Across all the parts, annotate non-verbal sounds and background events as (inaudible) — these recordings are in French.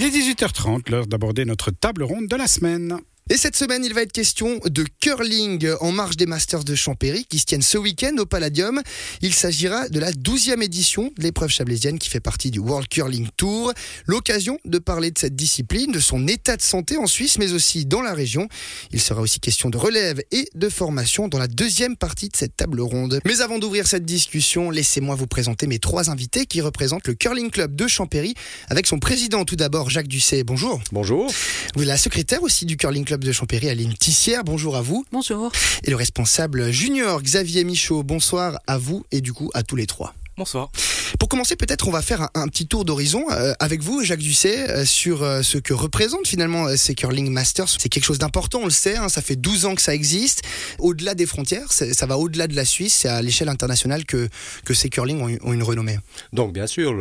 Il est 18h30, l'heure d'aborder notre table ronde de la semaine. Et cette semaine, il va être question de curling en marge des Masters de Champéry qui se tiennent ce week-end au Palladium. Il s'agira de la 12e édition de l'épreuve chablaisienne qui fait partie du World Curling Tour. L'occasion de parler de cette discipline, de son état de santé en Suisse, mais aussi dans la région. Il sera aussi question de relève et de formation dans la deuxième partie de cette table ronde. Mais avant d'ouvrir cette discussion, laissez-moi vous présenter mes trois invités qui représentent le Curling Club de Champéry avec son président tout d'abord, Jacques Dusset. Bonjour. Bonjour. Vous êtes la secrétaire aussi du Curling Club de Champéry, Aline Tissière. Bonjour à vous. Bonjour. Et le responsable junior, Xavier Michaud. Bonsoir à vous et du coup à tous les trois. Bonsoir. Pour commencer, peut-être on va faire un, petit tour d'horizon euh, avec vous, Jacques Dusset, euh, sur euh, ce que représentent finalement euh, ces Curling Masters. C'est quelque chose d'important, on le sait, hein, ça fait 12 ans que ça existe. Au-delà des frontières, ça va au-delà de la Suisse, c'est à l'échelle internationale que, que ces curling ont, une renommée. Donc bien sûr,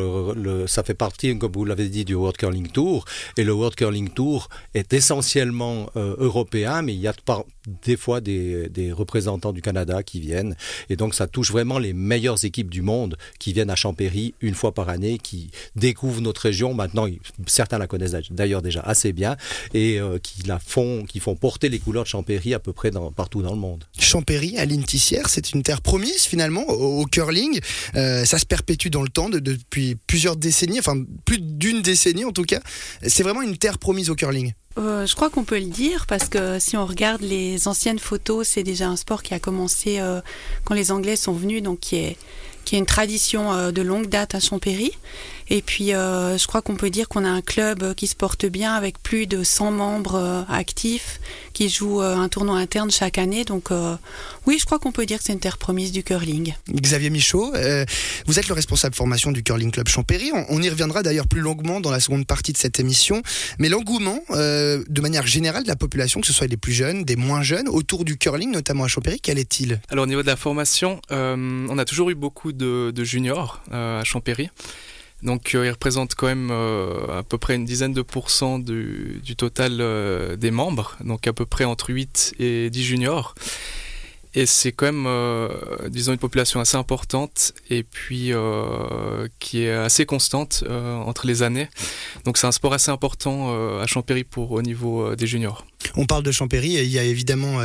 ça fait partie, comme vous l'avez dit, du World Curling Tour. Et le World Curling Tour est essentiellement euh, européen, mais il y a par, des fois des, représentants du Canada qui viennent. Et donc ça touche vraiment les meilleures équipes du monde qui viennent à Champéry une fois par année, qui découvrent notre région. Maintenant, certains la connaissent d'ailleurs déjà assez bien et euh, qui la font, qui font porter les couleurs de Champéry à peu près partout dans le monde. Champéry, Aline Tissière, c'est une terre promise finalement au, curling. Euh, ça se perpétue dans le temps de- depuis plusieurs décennies, enfin plus d'une décennie en tout cas. C'est vraiment une terre promise au curling. Euh, je crois qu'on peut le dire parce que si on regarde les anciennes photos, c'est déjà un sport qui a commencé euh, quand les Anglais sont venus, donc qui est, qui est une tradition euh, de longue date à Champéry. Et puis, euh, je crois qu'on peut dire qu'on a un club euh, qui se porte bien avec plus de 100 membres euh, actifs qui jouent euh, un tournoi interne chaque année. Donc, euh, oui, je crois qu'on peut dire que c'est une terre promise du curling. Xavier Michaud, euh, vous êtes le responsable formation du Curling Club Champéry. On, on y reviendra d'ailleurs plus longuement dans la seconde partie de cette émission. Mais l'engouement, euh, de manière générale, de la population, que ce soit des plus jeunes, des moins jeunes, autour du curling, notamment à Champéry, quel est-il? Alors au niveau de la formation, euh, on a toujours eu beaucoup de, juniors euh, à Champéry. Donc euh, ils représentent quand même euh, à peu près une dizaine de pourcents du, total des membres, donc à peu près entre 8 et 10 juniors. Et c'est quand même, euh, disons, une population assez importante et puis euh, qui est assez constante euh, entre les années. Donc c'est un sport assez important à Champéry pour au niveau des juniors. On parle de Champéry, et il y a évidemment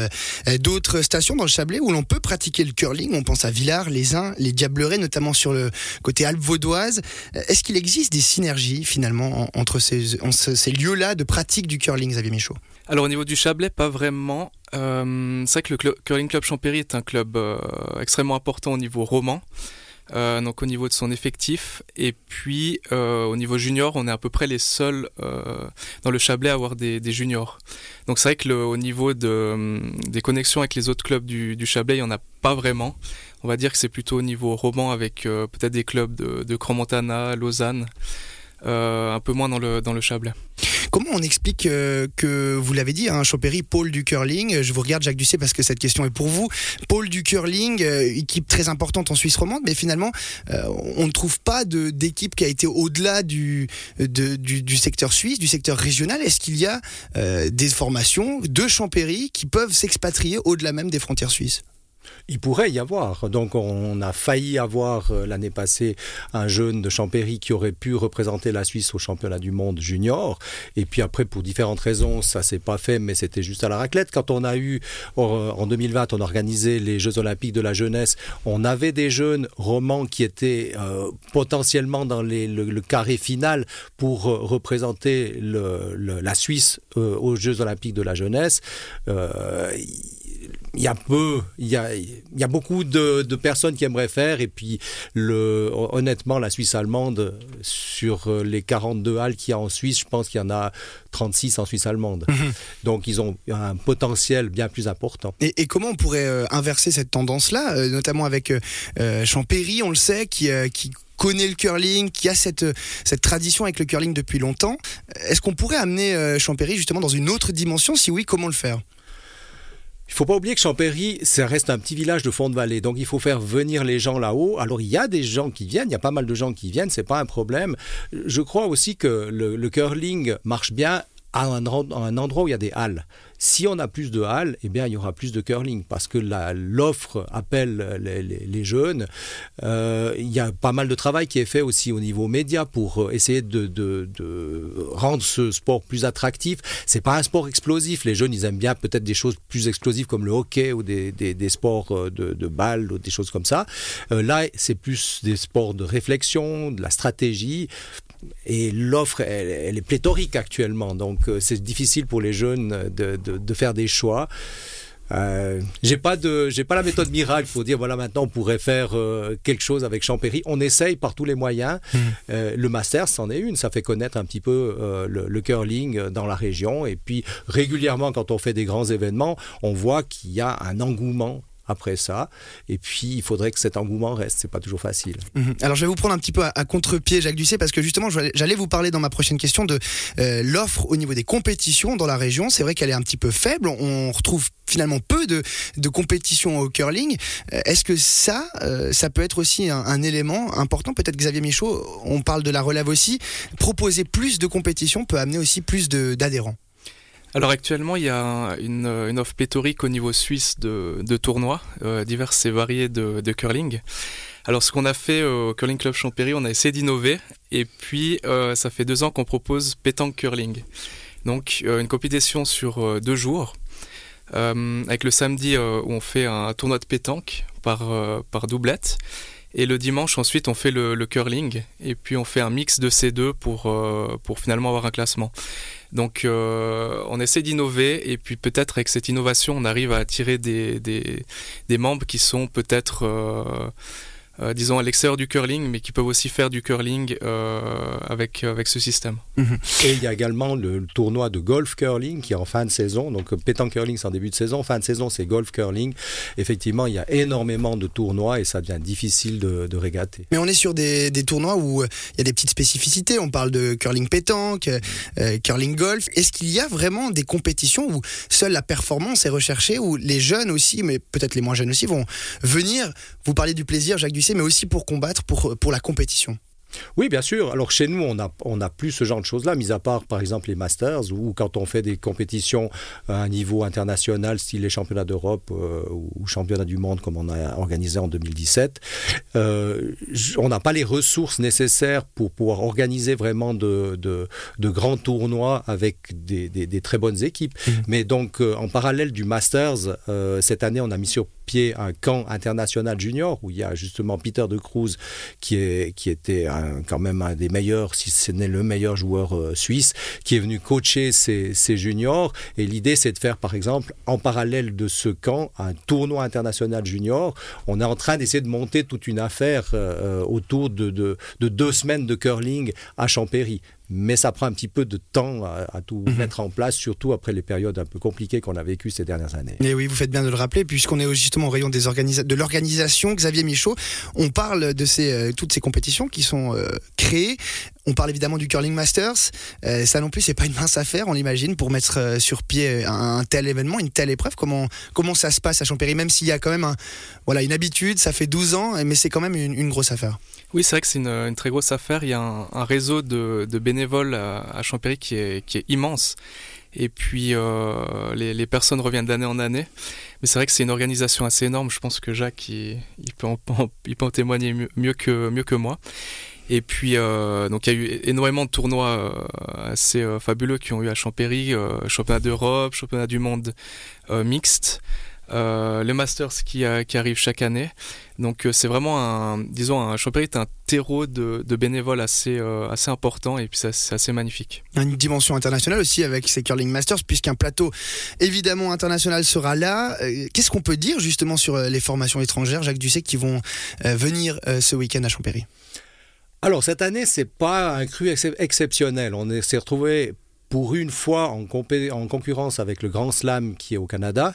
d'autres stations dans le Chablais où l'on peut pratiquer le curling. On pense à Villars, les Uns, les Diablerets, notamment sur le côté Alpes vaudoise. Euh, Est-ce qu'il existe des synergies finalement en- entre ces, ces lieux-là de pratique du curling, Xavier Michaud? Alors au niveau du Chablais, pas vraiment. Euh, c'est vrai que le Curling Club Champéry est un club euh, extrêmement important au niveau roman, euh, donc au niveau de son effectif. Et puis euh, au niveau junior, on est à peu près les seuls dans le Chablais à avoir des, des juniors. Donc c'est vrai que le, au niveau de, des connexions avec les autres clubs du, du Chablais, il n'y en a pas vraiment. On va dire que c'est plutôt au niveau roman avec peut-être des clubs de, de Crans-Montana, Lausanne. euh, un peu moins dans le, dans le Chablais. Comment on explique euh, que, vous l'avez dit, hein, Champéry, pôle du curling, je vous regarde Jacques Dusset parce que cette question est pour vous, pôle du curling, euh, équipe très importante en Suisse romande, mais finalement, euh, on ne trouve pas d'équipe qui a été au-delà du, secteur suisse, du secteur régional. Est-ce qu'il y a euh, des formations de Champéry qui peuvent s'expatrier au-delà même des frontières suisses? Il pourrait y avoir. Donc on a failli avoir euh, l'année passée un jeune de Champéry qui aurait pu représenter la Suisse au championnat du monde junior. Et puis après, pour différentes raisons, ça s'est pas fait, mais c'était juste à la raclette. Quand on a eu, euh, en 2020, on a organisé les Jeux olympiques de la jeunesse, on avait des jeunes romans qui étaient euh, potentiellement dans le, carré final pour représenter la Suisse aux Jeux olympiques de la jeunesse. Il y a peu, il y a, il y a beaucoup de, de personnes qui aimeraient faire et puis le, honnêtement la Suisse allemande sur euh, les 42 halles qu'il y a en Suisse, je pense qu'il y en a 36 en Suisse allemande. Donc ils ont un potentiel bien plus important. Et, et comment on pourrait euh, inverser cette tendance-là, euh, notamment avec euh, Champéry, on le sait, qui, euh, qui connaît le curling, qui a cette, cette tradition avec le curling depuis longtemps. Est-ce qu'on pourrait amener Champéry justement dans une autre dimension? Si oui, comment le faire? Il faut pas oublier que Champéry, ça reste un petit village de fond de vallée, donc il faut faire venir les gens là-haut. Alors il y a des gens qui viennent, il y a pas mal de gens qui viennent, c'est pas un problème. Je crois aussi que le, le curling marche bien à un, endroit où il y a des halles. Si on a plus de halles, eh bien, il y aura plus de curling parce que l'offre appelle les, jeunes. Euh, il y a pas mal de travail qui est fait aussi au niveau média pour essayer de, rendre ce sport plus attractif. C'est pas un sport explosif. Les jeunes, ils aiment bien peut-être des choses plus explosives comme le hockey ou des, sports de, de balles ou des choses comme ça. Euh, là, c'est plus des sports de réflexion, de la stratégie. Et l'offre, elle, elle, est pléthorique actuellement. Donc, euh, c'est difficile pour les jeunes de, de, de faire des choix. Euh, j'ai pas de, j'ai pas la méthode miracle pour dire voilà maintenant on pourrait faire euh, quelque chose avec Champéry. On essaye par tous les moyens. Mmh. Euh, le Masters c'en est une, ça fait connaître un petit peu le, le, curling dans la région. Et puis régulièrement quand on fait des grands événements, on voit qu'il y a un engouement après ça. Et puis, il faudrait que cet engouement reste. C'est pas toujours facile. Mmh. Alors, je vais vous prendre un petit peu à, contre-pied, Jacques Ducé, parce que justement, j'allais vous parler dans ma prochaine question de euh, l'offre au niveau des compétitions dans la région. C'est vrai qu'elle est un petit peu faible. On retrouve finalement peu de, compétitions au curling. Est-ce que ça, euh, ça peut être aussi un, un élément important? Peut-être Xavier Michaud, on parle de la relève aussi. Proposer plus de compétitions peut amener aussi plus d'adhérents. Alors actuellement, il y a une, offre pléthorique au niveau suisse de, tournois euh, divers et variés de, curling. Alors ce qu'on a fait au Curling Club Champéry, on a essayé d'innover et puis euh, ça fait deux ans qu'on propose pétanque curling. Donc euh, une compétition sur deux jours. Avec le samedi où on fait un tournoi de pétanque par doublette et le dimanche ensuite on fait le, curling et puis on fait un mix de ces deux pour, pour finalement avoir un classement. Donc euh, on essaie d'innover et puis peut-être avec cette innovation on arrive à attirer des, des, des membres qui sont peut-être euh, euh, disons à l'extérieur du curling, mais qui peuvent aussi faire du curling euh, avec, avec ce système. Mmh. Et il y a également le, le, tournoi de golf curling qui est en fin de saison. Donc pétanque curling c'est en début de saison, fin de saison c'est golf curling. Effectivement, il y a énormément de tournois et ça devient difficile de, de régater. Mais on est sur des, des, tournois où il y a des petites spécificités. On parle de curling pétanque, euh, curling golf. Est-ce qu'il y a vraiment des compétitions où seule la performance est recherchée, où les jeunes aussi, mais peut-être les moins jeunes aussi, vont venir Vous parlez du plaisir, Jacques Ducé, mais aussi pour combattre, pour, pour la compétition. Oui, bien sûr. Alors chez nous, on n'a on a plus ce genre de choses-là, mis à part par exemple les Masters, ou quand on fait des compétitions à un niveau international, style les championnats d'Europe euh, ou championnats du monde comme on a organisé en 2017. Euh, on n'a pas les ressources nécessaires pour pouvoir organiser vraiment de, de, de grands tournois avec des, des, des, très bonnes équipes. Mmh. Mais donc euh, en parallèle du Masters, euh, cette année, on a mis sur pied un camp international junior où il y a justement Peter de Cruz qui, est, qui était quand même un des meilleurs, si ce n'est le meilleur joueur euh, suisse, qui est venu coacher ces juniors. Et l'idée, c'est de faire, par exemple, en parallèle de ce camp, un tournoi international junior. On est en train d'essayer de monter toute une affaire euh, autour de, de, de deux semaines de curling à Champéry mais ça prend un petit peu de temps à, à tout mmh. mettre en place, surtout après les périodes un peu compliquées qu'on a vécues ces dernières années. Et oui, vous faites bien de le rappeler, puisqu'on est justement au rayon des de l'organisation. Xavier Michaud, on parle de ces, euh, toutes ces compétitions qui sont euh, créées. On parle évidemment du Curling Masters. Euh, ça non plus, c'est pas une mince affaire, on l'imagine, pour mettre sur pied un, un, tel événement, une telle épreuve. Comment, comment ça se passe à Champéry, même s'il y a quand même un, voilà, une habitude, ça fait 12 ans, mais c'est quand même une, une grosse affaire. Oui, c'est vrai que c'est une, très grosse affaire. Il y a un, réseau de, bénévoles à, Champéry qui est, immense. Et puis, euh, les, personnes reviennent d'année en année. Mais c'est vrai que c'est une organisation assez énorme. Je pense que Jacques, il, (laughs) peut, en, témoigner mieux, que, moi. Et puis, euh, donc il y a eu énormément de tournois euh, assez fabuleux qui ont eu à Champéry, championnat d'Europe, championnat du monde mixte. Euh, les Masters qui, a, qui arrivent chaque année. Donc euh, c'est vraiment un, disons, un Champéry est un terreau de, de bénévoles assez, euh, assez important et puis c'est assez magnifique. Une dimension internationale aussi avec ces Curling Masters puisqu'un plateau évidemment international sera là. Euh, Qu'est-ce qu'on peut dire justement sur les formations étrangères, Jacques Ducet, qui vont euh, venir ce week-end à Champéry? Alors cette année, c'est pas un cru ex exceptionnel. On s'est retrouvé pour une fois en, en, concurrence avec le Grand Slam qui est au Canada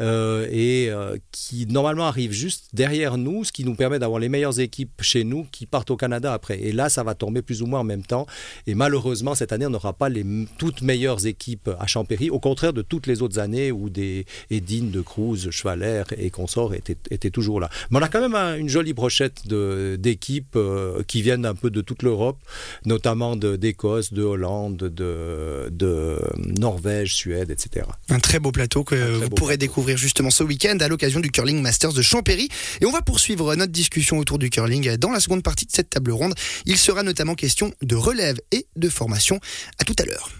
euh, et euh, qui normalement arrive juste derrière nous, ce qui nous permet d'avoir les meilleures équipes chez nous qui partent au Canada après. Et là, ça va tomber plus ou moins en même temps. Et malheureusement, cette année, on n'aura pas les toutes meilleures équipes à Champéry, au contraire de toutes les autres années où des Edine, de Cruz, Chevaler et consorts étaient, toujours là. Mais on a quand même un, une jolie brochette d'équipes euh, qui viennent un peu de toute l'Europe, notamment d'Écosse, de Hollande, de de Norvège, Suède, etc. Un très beau plateau que très vous pourrez plateau. découvrir justement ce week-end à l'occasion du Curling Masters de Champéry. Et on va poursuivre notre discussion autour du curling dans la seconde partie de cette table ronde. Il sera notamment question de relève et de formation. À tout à l'heure.